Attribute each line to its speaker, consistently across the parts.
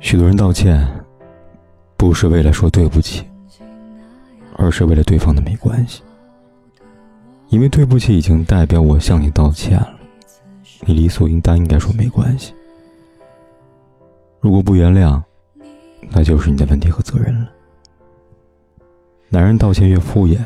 Speaker 1: 许多人道歉，不是为了说对不起，而是为了对方的没关系。因为对不起已经代表我向你道歉了，你理所应当应该说没关系。如果不原谅，那就是你的问题和责任了。男人道歉越敷衍。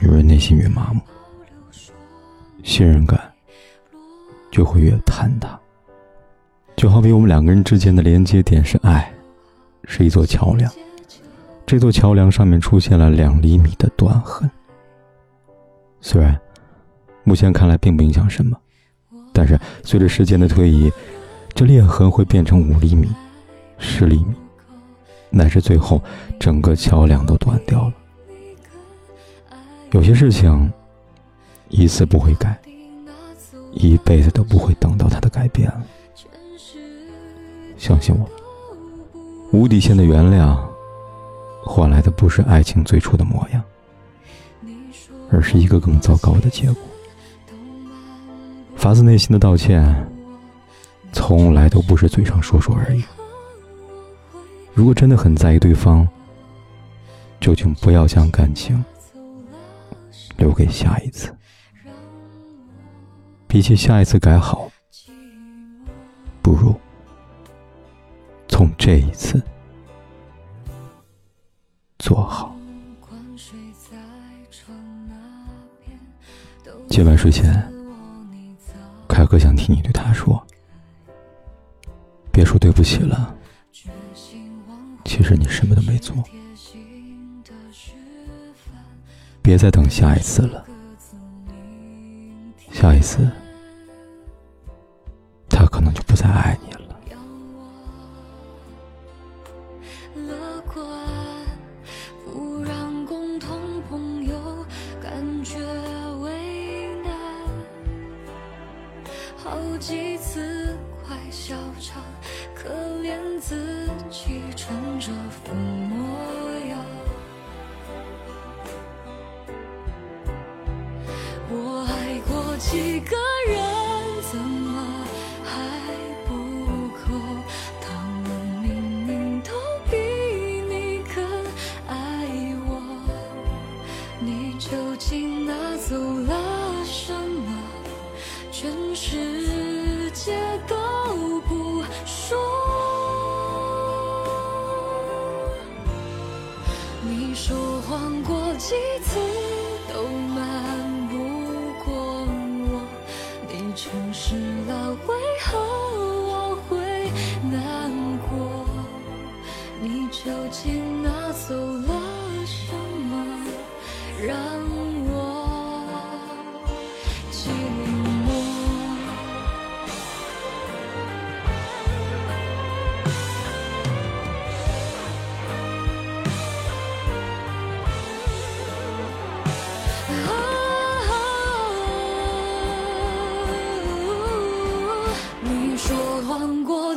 Speaker 1: 女人内心越麻木，信任感就会越坍塌。就好比我们两个人之间的连接点是爱，是一座桥梁，这座桥梁上面出现了两厘米的断痕。虽然目前看来并不影响什么，但是随着时间的推移，这裂痕会变成五厘米、十厘米，乃至最后整个桥梁都断掉了。有些事情，一次不会改，一辈子都不会等到他的改变了。相信我，无底线的原谅，换来的不是爱情最初的模样，而是一个更糟糕的结果。发自内心的道歉，从来都不是嘴上说说而已。如果真的很在意对方，就请不要将感情。留给下一次，比起下一次改好，不如从这一次做好。今晚睡前，凯哥想听你对他说：“别说对不起了，其实你什么都没做。”别再等下一次了，下一次他可能就不再爱你了。
Speaker 2: 乐观，不让共同朋友感觉为难。好几次快笑场，可怜自己装着副模样。我爱过几个全世界都不说。你说谎过几次都瞒不过我，你。诚实了，为何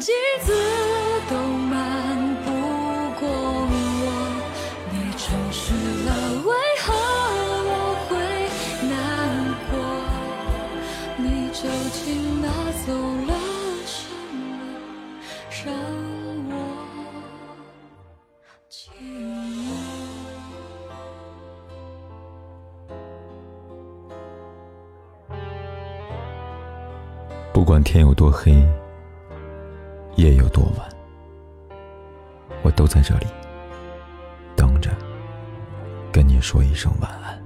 Speaker 2: 几次都瞒不过我，你诚实了，为何我会难过？你究竟拿走了什么，让我寂寞？
Speaker 1: 不管天有多黑。夜有多晚，我都在这里等着，跟你说一声晚安。